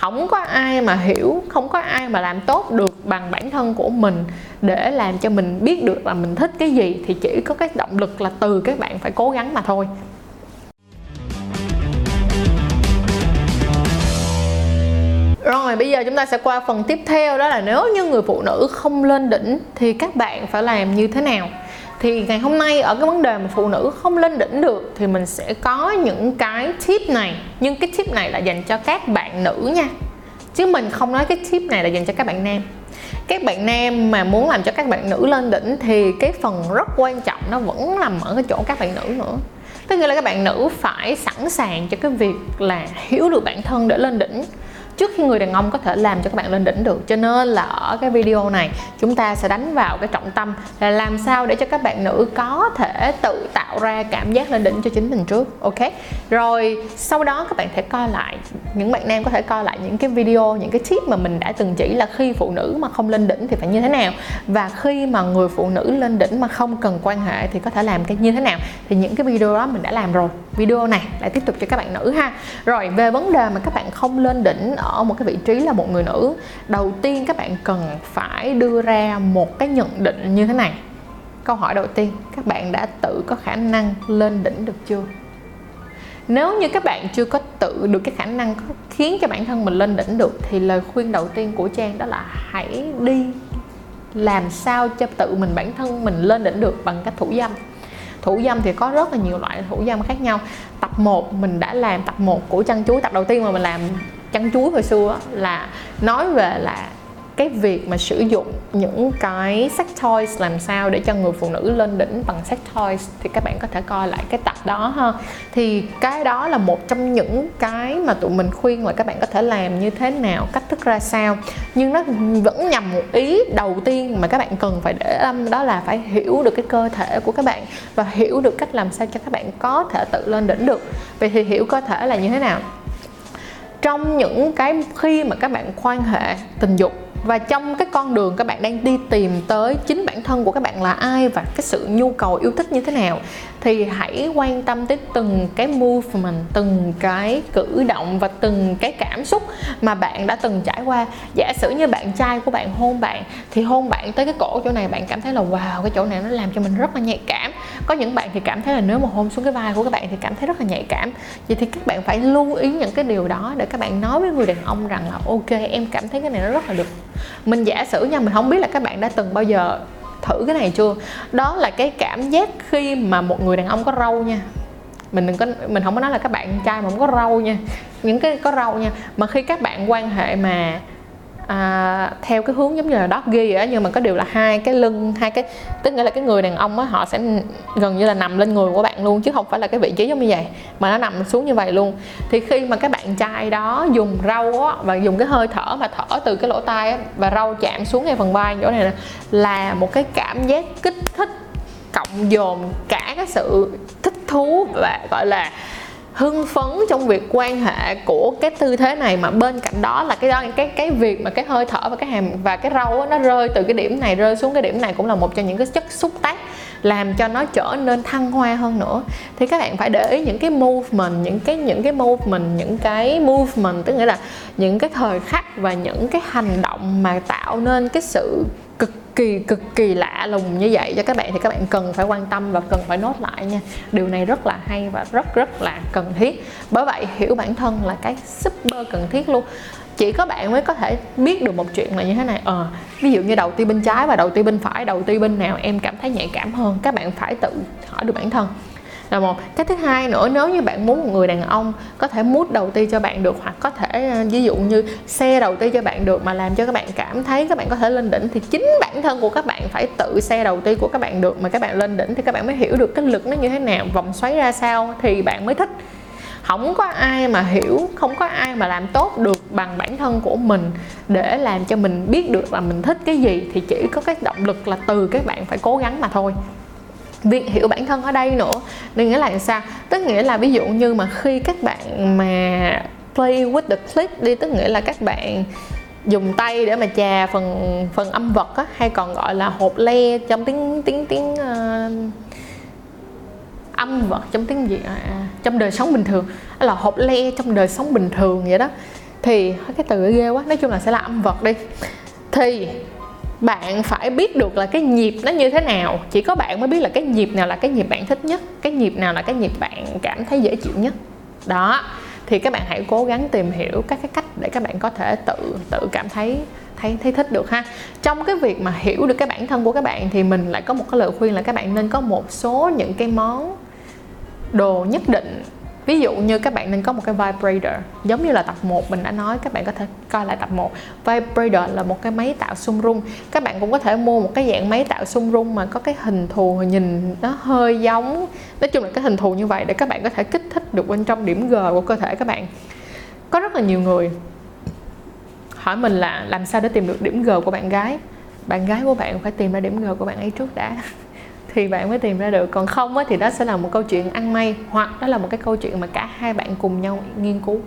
không có ai mà hiểu, không có ai mà làm tốt được bằng bản thân của mình để làm cho mình biết được là mình thích cái gì, thì chỉ có cái động lực là từ các bạn phải cố gắng mà thôi Rồi, bây giờ chúng ta sẽ qua phần tiếp theo, đó là nếu như người phụ nữ không lên đỉnh thì các bạn phải làm như thế nào? Thì ngày hôm nay ở cái vấn đề mà phụ nữ không lên đỉnh được thì mình sẽ có những cái tip này. Nhưng cái tip này là dành cho các bạn nữ nha. Chứ mình không nói cái tip này là dành cho các bạn nam. Các bạn nam mà muốn làm cho các bạn nữ lên đỉnh thì cái phần rất quan trọng nó vẫn nằm ở cái chỗ các bạn nữ nữa. Tức nghĩa là các bạn nữ phải sẵn sàng cho cái việc là hiểu được bản thân để lên đỉnh trước khi người đàn ông có thể làm cho các bạn lên đỉnh được. Cho nên là ở cái video này, chúng ta sẽ đánh vào cái trọng tâm là làm sao để cho các bạn nữ có thể tự tạo ra cảm giác lên đỉnh cho chính mình trước, ok? Rồi, sau đó các bạn thể coi lại, những bạn nam có thể coi lại những cái video, những cái tip mà mình đã từng chỉ là khi phụ nữ mà không lên đỉnh thì phải như thế nào? Và khi mà người phụ nữ lên đỉnh mà không cần quan hệ thì có thể làm cái như thế nào? Thì những cái video đó mình đã làm rồi video này. Lại tiếp tục cho các bạn nữ ha. Rồi, về vấn đề mà các bạn không lên đỉnh ở một cái vị trí là một người nữ, đầu tiên các bạn cần phải đưa ra một cái nhận định như thế này. Câu hỏi đầu tiên, các bạn đã tự có khả năng lên đỉnh được chưa? Nếu như các bạn chưa có tự được cái khả năng khiến cho bản thân mình lên đỉnh được, thì lời khuyên đầu tiên của trang đó là hãy đi làm sao cho tự mình, bản thân mình lên đỉnh được bằng cách thủ dâm thủ dâm thì có rất là nhiều loại thủ dâm khác nhau. Tập 1 mình đã làm tập 1 của chăn chuối, tập đầu tiên mà mình làm chăn chuối hồi xưa là nói về là cái việc mà sử dụng những cái sex toys làm sao để cho người phụ nữ lên đỉnh bằng sex toys thì các bạn có thể coi lại cái tập đó ha. Thì cái đó là một trong những cái mà tụi mình khuyên là các bạn có thể làm như thế nào, cách thức ra sao. Nhưng nó vẫn nhằm một ý đầu tiên mà các bạn cần phải để tâm, đó là phải hiểu được cái cơ thể của các bạn và hiểu được cách làm sao cho các bạn có thể tự lên đỉnh được. Vậy thì hiểu cơ thể là như thế nào? Trong những cái khi mà các bạn quan hệ tình dục và trong cái con đường các bạn đang đi tìm tới chính bản thân của các bạn là ai và cái sự nhu cầu, yêu thích như thế nào, thì hãy quan tâm tới từng cái movement, từng cái cử động và từng cái cảm xúc mà bạn đã từng trải qua. Giả sử như bạn trai của bạn hôn bạn, thì hôn bạn tới cái cổ chỗ này, bạn cảm thấy là, wow, cái chỗ này nó làm cho mình rất là nhạy cảm có những bạn thì cảm thấy là nếu mà hôn xuống cái vai của các bạn thì cảm thấy rất là nhạy cảm. Vậy thì các bạn phải lưu ý những cái điều đó để các bạn nói với người đàn ông rằng là, ok, em cảm thấy cái này nó rất là được. Mình giả sử nha, mình không biết là các bạn đã từng bao giờ thử cái này chưa? Đó là cái cảm giác khi mà một người đàn ông có râu nha. Mình đừng có, mình không có nói là các bạn trai mà không có râu nha. Những cái có râu nha. Mà khi các bạn quan hệ mà à, theo cái hướng giống như là doggy á nhưng mà có điều là hai cái lưng hai cái tức nghĩa là cái người đàn ông á họ sẽ gần như là nằm lên người của bạn luôn chứ không phải là cái vị trí giống như vậy mà nó nằm xuống như vậy luôn. Thì khi mà các bạn trai đó dùng râu á và dùng cái hơi thở mà thở từ cái lỗ tai á và râu chạm xuống ngay phần vai chỗ này nè là một cái cảm giác kích thích cộng dồn cả cái sự thích thú và gọi là hưng phấn trong việc quan hệ của cái tư thế này mà bên cạnh đó là cái đó, cái cái việc mà cái hơi thở và cái hàm, và cái râu nó rơi từ cái điểm này, rơi xuống cái điểm này cũng là một trong những cái chất xúc tác làm cho nó trở nên thăng hoa hơn nữa. Thì các bạn phải để ý những cái movement, những cái những cái movement, những cái movement, tức nghĩa là những cái thời khắc và những cái hành động mà tạo nên cái sự kỳ, cực kỳ lạ lùng như vậy. Cho các bạn thì các bạn cần phải quan tâm và cần phải nốt lại nha. Điều này rất là hay và rất rất là cần thiết. Bởi vậy, hiểu bản thân là cái super cần thiết luôn. Chỉ có bạn mới có thể biết được một chuyện là như thế này. Ờ ví dụ như đầu ti bên trái và đầu ti bên phải, đầu ti bên nào em cảm thấy nhạy cảm hơn, các bạn phải tự hỏi được bản thân là một. Cái thứ hai nữa, nếu như bạn muốn một người đàn ông có thể mút đầu tư cho bạn được, hoặc có thể ờ, ví dụ như xe đầu tư cho bạn được mà làm cho các bạn cảm thấy các bạn có thể lên đỉnh, thì chính bản thân của các bạn phải tự xe đầu tư của các bạn được mà các bạn lên đỉnh thì các bạn mới hiểu được cái lực nó như thế nào, vòng xoáy ra sao thì bạn mới thích. Không có ai mà hiểu, không có ai mà làm tốt được bằng bản thân của mình để làm cho mình biết được là mình thích cái gì, thì chỉ có cái động lực là từ các bạn phải cố gắng mà thôi việc hiểu bản thân ở đây nữa. Nên nghĩa là sao? Tức nghĩa là ví dụ như mà khi các bạn mà play with the click đi tức nghĩa là các bạn dùng tay để mà chà phần phần âm vật á, hay còn gọi là hộp le trong tiếng tiếng tiếng uh, âm vật trong tiếng gì à, à trong đời sống bình thường là hộp le trong đời sống bình thường vậy đó thì cái từ ghê quá. Nói chung là sẽ là âm vật đi. Thì bạn phải biết được là cái nhịp nó như thế nào. Chỉ có bạn mới biết là cái nhịp nào là cái nhịp bạn thích nhất, cái nhịp nào là cái nhịp bạn cảm thấy dễ chịu nhất. Đó, thì các bạn hãy cố gắng tìm hiểu các cái cách để các bạn có thể tự tự cảm thấy thấy thấy thích được ha. Trong cái việc mà hiểu được cái bản thân của các bạn thì mình lại có một cái lời khuyên là các bạn nên có một số những cái món đồ nhất định ví dụ như các bạn nên có một cái vibrator, giống như là tập 1 mình đã nói, các bạn có thể coi lại tập 1 vibrator là một cái máy tạo xung rung. Các bạn cũng có thể mua một cái dạng máy tạo xung rung mà có cái hình thù nhìn nó hơi giống. Nói chung là cái hình thù như vậy để các bạn có thể kích thích được bên trong điểm G của cơ thể các bạn. Có rất là nhiều người hỏi mình là làm sao để tìm được điểm G của bạn gái? Bạn gái của bạn phải tìm ra điểm G của bạn ấy trước đã thì bạn mới tìm ra được. Còn không á, thì đó sẽ là một câu chuyện ăn may hoặc đó là một cái câu chuyện mà cả hai bạn cùng nhau nghiên cứu.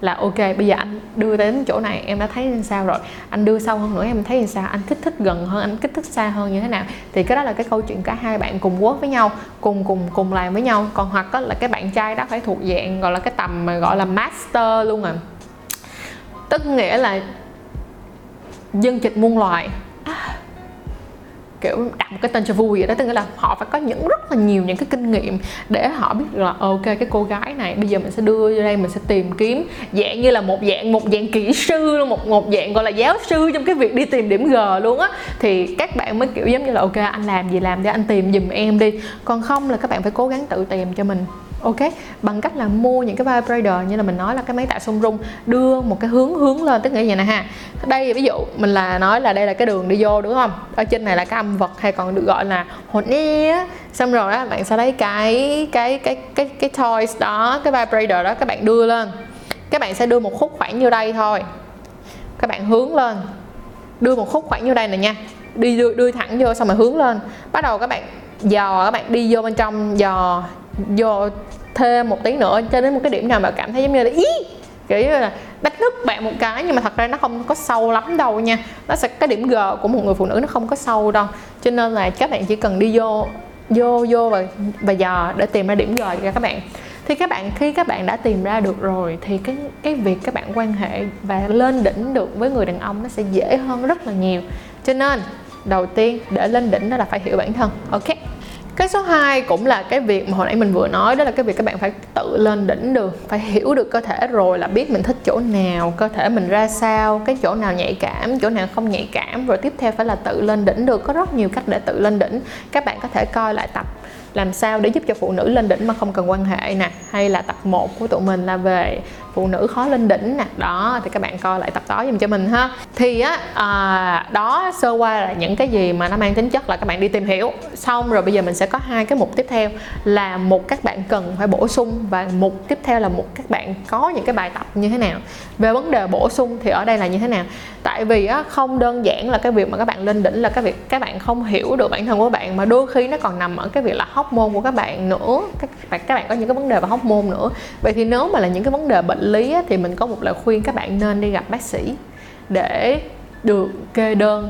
Là ok bây giờ anh đưa đến chỗ này em đã thấy như sao rồi. Anh đưa sâu hơn nữa em thấy như sao? Anh kích thích gần hơn anh kích thích xa hơn như thế nào? Thì cái đó là cái câu chuyện cả hai bạn cùng work với nhau cùng cùng cùng làm với nhau. Còn hoặc là cái bạn trai đó phải thuộc dạng gọi là cái tầm mà gọi là master luôn à. Tức nghĩa là dân dịch muôn loài kiểu, đặt một cái tên cho vui vậy đó. Tức là họ phải có những, rất là nhiều những cái kinh nghiệm để họ biết là ờ, ok, cái cô gái này bây giờ mình sẽ đưa vô đây, mình sẽ tìm kiếm dạng như là một dạng một dạng kỹ sư luôn, một một dạng gọi là giáo sư trong cái việc đi tìm điểm g luôn á. Thì các bạn mới kiểu giống như là, ok, anh làm gì làm để anh tìm giùm em đi. Còn không là các bạn phải cố gắng tự tìm cho mình ok? Bằng cách là mua những cái vibrator như là mình nói là cái máy tạo xung rung đưa một cái hướng hướng lên tức nghĩa vậy nè ha. Đây ví dụ mình là nói là đây là cái đường đi vô đúng không? Ở trên này là cái âm vật hay còn được gọi là hồn e xong rồi đó bạn sẽ lấy cái cái cái cái cái toys đó cái vibrator đó các bạn đưa lên. Các bạn sẽ đưa một khúc khoảng như đây thôi. Các bạn hướng lên. Đưa một khúc khoảng như đây này nha. Đi đưa, đưa thẳng vô xong rồi hướng lên. Bắt đầu các bạn dò các bạn đi vô bên trong dò vô thêm một tí nữa, cho đến một cái điểm nào mà cảm thấy giống như là, ý, kiểu như là đánh thức bạn một cái, nhưng mà thật ra nó không có sâu lắm đâu nha. Nó sẽ, cái điểm g của một người phụ nữ nó không có sâu đâu. Cho nên là các bạn chỉ cần đi vô vô vô và và dò để tìm ra điểm g cho các bạn. Thì các bạn, khi các bạn đã tìm ra được rồi, thì cái cái việc các bạn quan hệ và lên đỉnh được với người đàn ông nó sẽ dễ hơn rất là nhiều. Cho nên, đầu tiên để lên đỉnh đó là phải hiểu bản thân. Ok cái số 2 cũng là cái việc mà hồi nãy mình vừa nói, đó là cái việc các bạn phải tự lên đỉnh được, phải hiểu được cơ thể rồi là biết mình thích chỗ nào, cơ thể mình ra sao, cái chỗ nào nhạy cảm, chỗ nào không nhạy cảm, rồi tiếp theo phải là tự lên đỉnh được. Có rất nhiều cách để tự lên đỉnh. Các bạn có thể coi lại tập làm sao để giúp cho phụ nữ lên đỉnh mà không cần quan hệ nè? Hay là tập 1 của tụi mình là về phụ nữ khó lên đỉnh nè? Đó thì các bạn coi lại tập đó giùm cho mình ha. Thì á à, đó sơ qua là những cái gì mà nó mang tính chất là các bạn đi tìm hiểu. Xong rồi bây giờ mình sẽ có hai cái mục tiếp theo là một các bạn cần phải bổ sung và mục tiếp theo là một các bạn có những cái bài tập như thế nào. Về vấn đề bổ sung thì ở đây là như thế nào? Tại vì á không đơn giản là cái việc mà các bạn lên đỉnh là cái việc các bạn không hiểu được bản thân của bạn mà đôi khi nó còn nằm ở cái việc là hóc môn của các bạn nữa. Các bạn các bạn có những cái vấn đề về hóc môn nữa. Vậy thì nếu mà là những cái vấn đề bệnh lý á, thì mình có một lời khuyên các bạn nên đi gặp bác sĩ để được kê đơn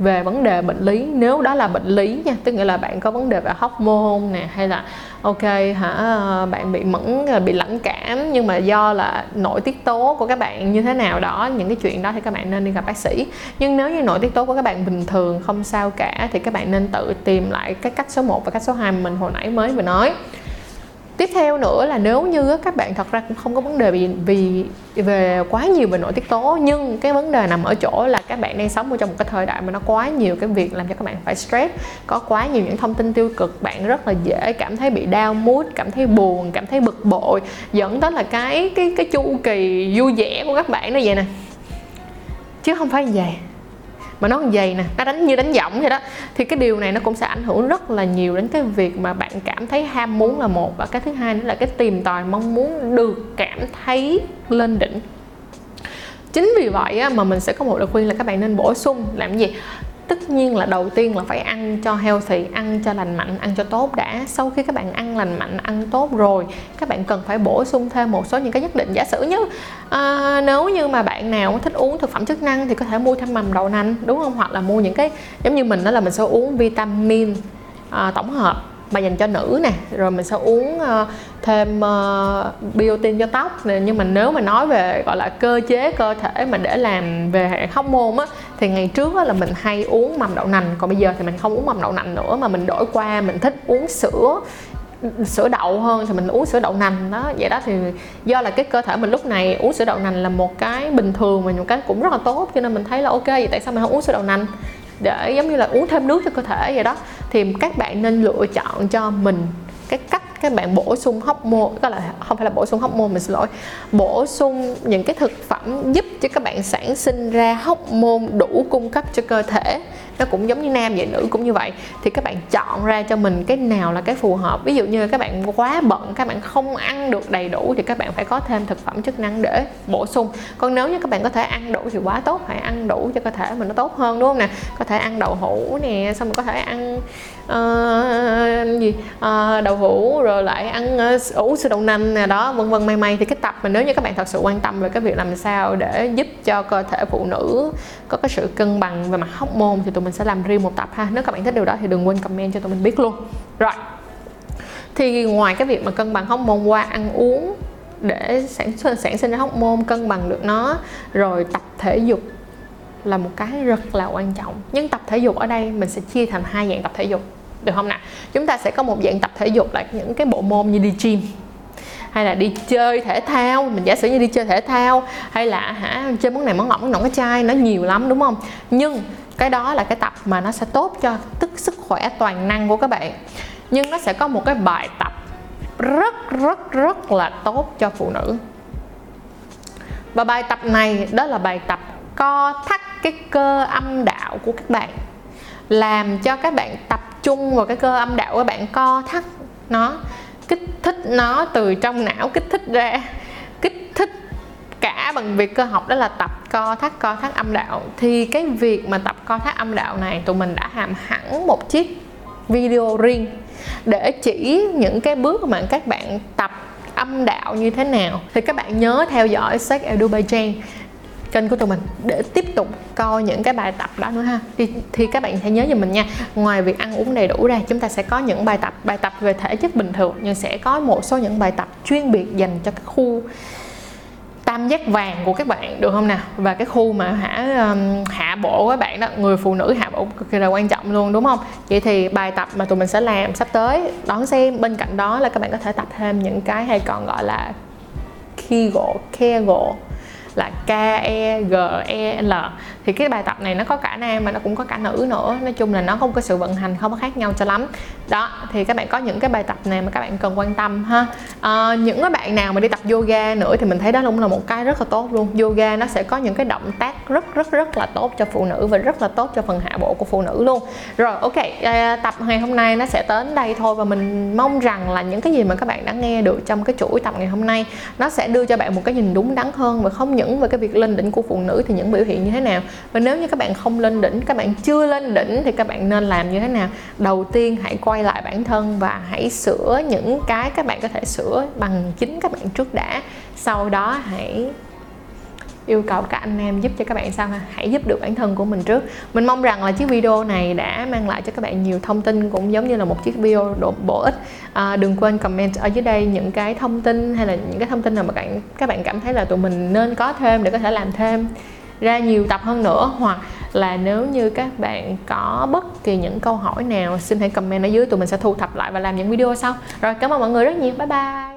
về vấn đề bệnh lý, nếu đó là bệnh lý nha, tức nghĩa là bạn có vấn đề về hóc môn nè, hay là, ok, hả, bạn bị mẫn bị lãnh cảm, nhưng mà do là nội tiết tố của các bạn như thế nào đó, những cái chuyện đó thì các bạn nên đi gặp bác sĩ. Nhưng nếu như nội tiết tố của các bạn bình thường, không sao cả, thì các bạn nên tự tìm lại cái cách số 1 và cách số 2 mà mình hồi nãy mới vừa nói tiếp theo nữa là nếu như các bạn thật ra cũng không có vấn đề vì vì, về quá nhiều về nội tiết tố, nhưng cái vấn đề nằm ở chỗ là các bạn đang sống ở trong một cái thời đại mà nó quá nhiều cái việc làm cho các bạn phải stress, có quá nhiều những thông tin tiêu cực, bạn rất là dễ cảm thấy bị đau mood, cảm thấy buồn, cảm thấy bực bội, dẫn tới là cái cái cái chu kỳ vui vẻ của các bạn nó vậy nè. Chứ không phải vậy mà nó còn dày nè nó đánh như đánh giọng vậy đó. Thì cái điều này nó cũng sẽ ảnh hưởng rất là nhiều đến cái việc mà bạn cảm thấy ham muốn là một. Và cái thứ hai nữa là cái tìm tòi mong muốn được cảm thấy lên đỉnh. Chính vì vậy á, mà mình sẽ có một lời khuyên là các bạn nên bổ sung. Làm gì? Tất nhiên là đầu tiên là phải ăn cho healthy ăn cho lành mạnh ăn cho tốt đã. Sau khi các bạn ăn lành mạnh ăn tốt rồi các bạn cần phải bổ sung thêm một số những cái nhất định giả sử như à, nếu như mà bạn nào thích uống thực phẩm chức năng thì có thể mua thêm mầm đậu nành đúng không? Hoặc là mua những cái giống như mình đó là mình sẽ uống vitamin à, tổng hợp mà dành cho nữ nè. Rồi mình sẽ uống uh, thêm uh, biotin cho tóc nhưng mà nếu mà nói về gọi là cơ chế cơ thể mà để làm về hệ hóc môn á thì ngày trước á, là mình hay uống mầm đậu nành. Còn bây giờ thì mình không uống mầm đậu nành nữa mà mình đổi qua mình thích uống sữa sữa đậu hơn thì mình uống sữa đậu nành đó. Vậy đó thì do là cái cơ thể mình lúc này uống sữa đậu nành là một cái bình thường và một cái cũng rất là tốt cho nên mình thấy là ok vậy tại sao mình không uống sữa đậu nành? Để giống như là uống thêm nước cho cơ thể vậy đó. Thì các bạn nên lựa chọn cho mình cái cách các bạn bổ sung hóc môn có là không phải là bổ sung hóc môn mình xin lỗi. Bổ sung những cái thực phẩm giúp cho các bạn sản sinh ra hóc môn đủ cung cấp cho cơ thể nó cũng giống như nam vậy nữ cũng như vậy. Thì các bạn chọn ra cho mình cái nào là cái phù hợp. Ví dụ như các bạn quá bận các bạn không ăn được đầy đủ thì các bạn phải có thêm thực phẩm chức năng để bổ sung. Còn nếu như các bạn có thể ăn đủ thì quá tốt hãy ăn đủ cho cơ thể mình nó tốt hơn đúng không nè? Có thể ăn đậu hũ nè xong rồi có thể ăn uh, gì uh, đậu hũ rồi lại ăn uh, ủ sữa đậu nành nè đó vân vân may may. Thì cái tập mà nếu như các bạn thật sự quan tâm về cái việc làm sao để giúp cho cơ thể phụ nữ có cái sự cân bằng về mặt hóc môn thì tụi mình sẽ làm riêng một tập ha. Nếu các bạn thích điều đó thì đừng quên comment cho tụi mình biết luôn. Rồi. Thì ngoài cái việc mà cân bằng hóc môn qua ăn uống để sản sản sinh ra hóc môn, cân bằng được nó, rồi tập thể dục là một cái rất là quan trọng. Nhưng tập thể dục ở đây mình sẽ chia thành hai dạng tập thể dục, được không nào chúng ta sẽ có một dạng tập thể dục là những cái bộ môn như đi gym, hay là đi chơi thể thao. Mình giả sử như đi chơi thể thao, hay là hả, chơi món này món nọ món nọ cái chai, nó nhiều lắm, đúng không? Nhưng cái đó là cái tập mà nó sẽ tốt cho tức sức khỏe toàn năng của các bạn. Nhưng nó sẽ có một cái bài tập rất rất rất là tốt cho phụ nữ. Và bài tập này, đó là bài tập co thắt cái cơ âm đạo của các bạn. Làm cho các bạn tập trung vào cái cơ âm đạo các bạn, co thắt nó, kích thích nó từ trong não kích thích ra cả bằng việc cơ học đó là tập co thắt co thắt âm đạo. Thì cái việc mà tập co thắt âm đạo này tụi mình đã hàm hẳn một chiếc video riêng để chỉ những cái bước mà các bạn tập âm đạo như thế nào. Thì các bạn nhớ theo dõi sách Edu by kênh của tụi mình để tiếp tục coi những cái bài tập đó nữa ha. Thì, thì các bạn hãy nhớ giùm mình nha. Ngoài việc ăn uống đầy đủ ra chúng ta sẽ có những bài tập bài tập về thể chất bình thường nhưng sẽ có một số những bài tập chuyên biệt dành cho các khu tam giác vàng của các bạn được không nào? Và cái khu mà hả um, hạ bộ các bạn đó người phụ nữ hạ bộ cực kỳ là quan trọng luôn đúng không? Vậy thì bài tập mà tụi mình sẽ làm sắp tới đón xem bên cạnh đó là các bạn có thể tập thêm những cái hay còn gọi là Kegel Kegel là K E G E L thì cái bài tập này nó có cả nam mà nó cũng có cả nữ nữa. Nói chung là nó không có sự vận hành không có khác nhau cho lắm. Đó thì các bạn có những cái bài tập này mà các bạn cần quan tâm ha? À, những cái bạn nào mà đi tập yoga nữa thì mình thấy đó cũng là một cái rất là tốt luôn. Yoga nó sẽ có những cái động tác rất rất rất là tốt cho phụ nữ và rất là tốt cho phần hạ bộ của phụ nữ luôn. Rồi ok à, tập ngày hôm nay nó sẽ đến đây thôi và mình mong rằng là những cái gì mà các bạn đã nghe được trong cái chuỗi tập ngày hôm nay nó sẽ đưa cho bạn một cái nhìn đúng đắn hơn và không những về cái việc lên đỉnh của phụ nữ thì những biểu hiện như thế nào và nếu như các bạn không lên đỉnh các bạn chưa lên đỉnh thì các bạn nên làm như thế nào? Đầu tiên hãy quay lại bản thân và hãy sửa những cái các bạn có thể sửa bằng chính các bạn trước đã. Sau đó hãy yêu cầu các anh em giúp cho các bạn sao ha? Hãy giúp được bản thân của mình trước. Mình mong rằng là chiếc video này đã mang lại cho các bạn nhiều thông tin cũng giống như là một chiếc video độ bổ ích. À, đừng quên comment ở dưới đây những cái thông tin hay là những cái thông tin nào mà các bạn các bạn cảm thấy là tụi mình nên có thêm để có thể làm thêm ra nhiều tập hơn nữa, hoặc là nếu như các bạn có bất kỳ những câu hỏi nào, xin hãy comment ở dưới, tụi mình sẽ thu thập lại và làm những video sau. Rồi, cảm ơn mọi người rất nhiều. Bye bye.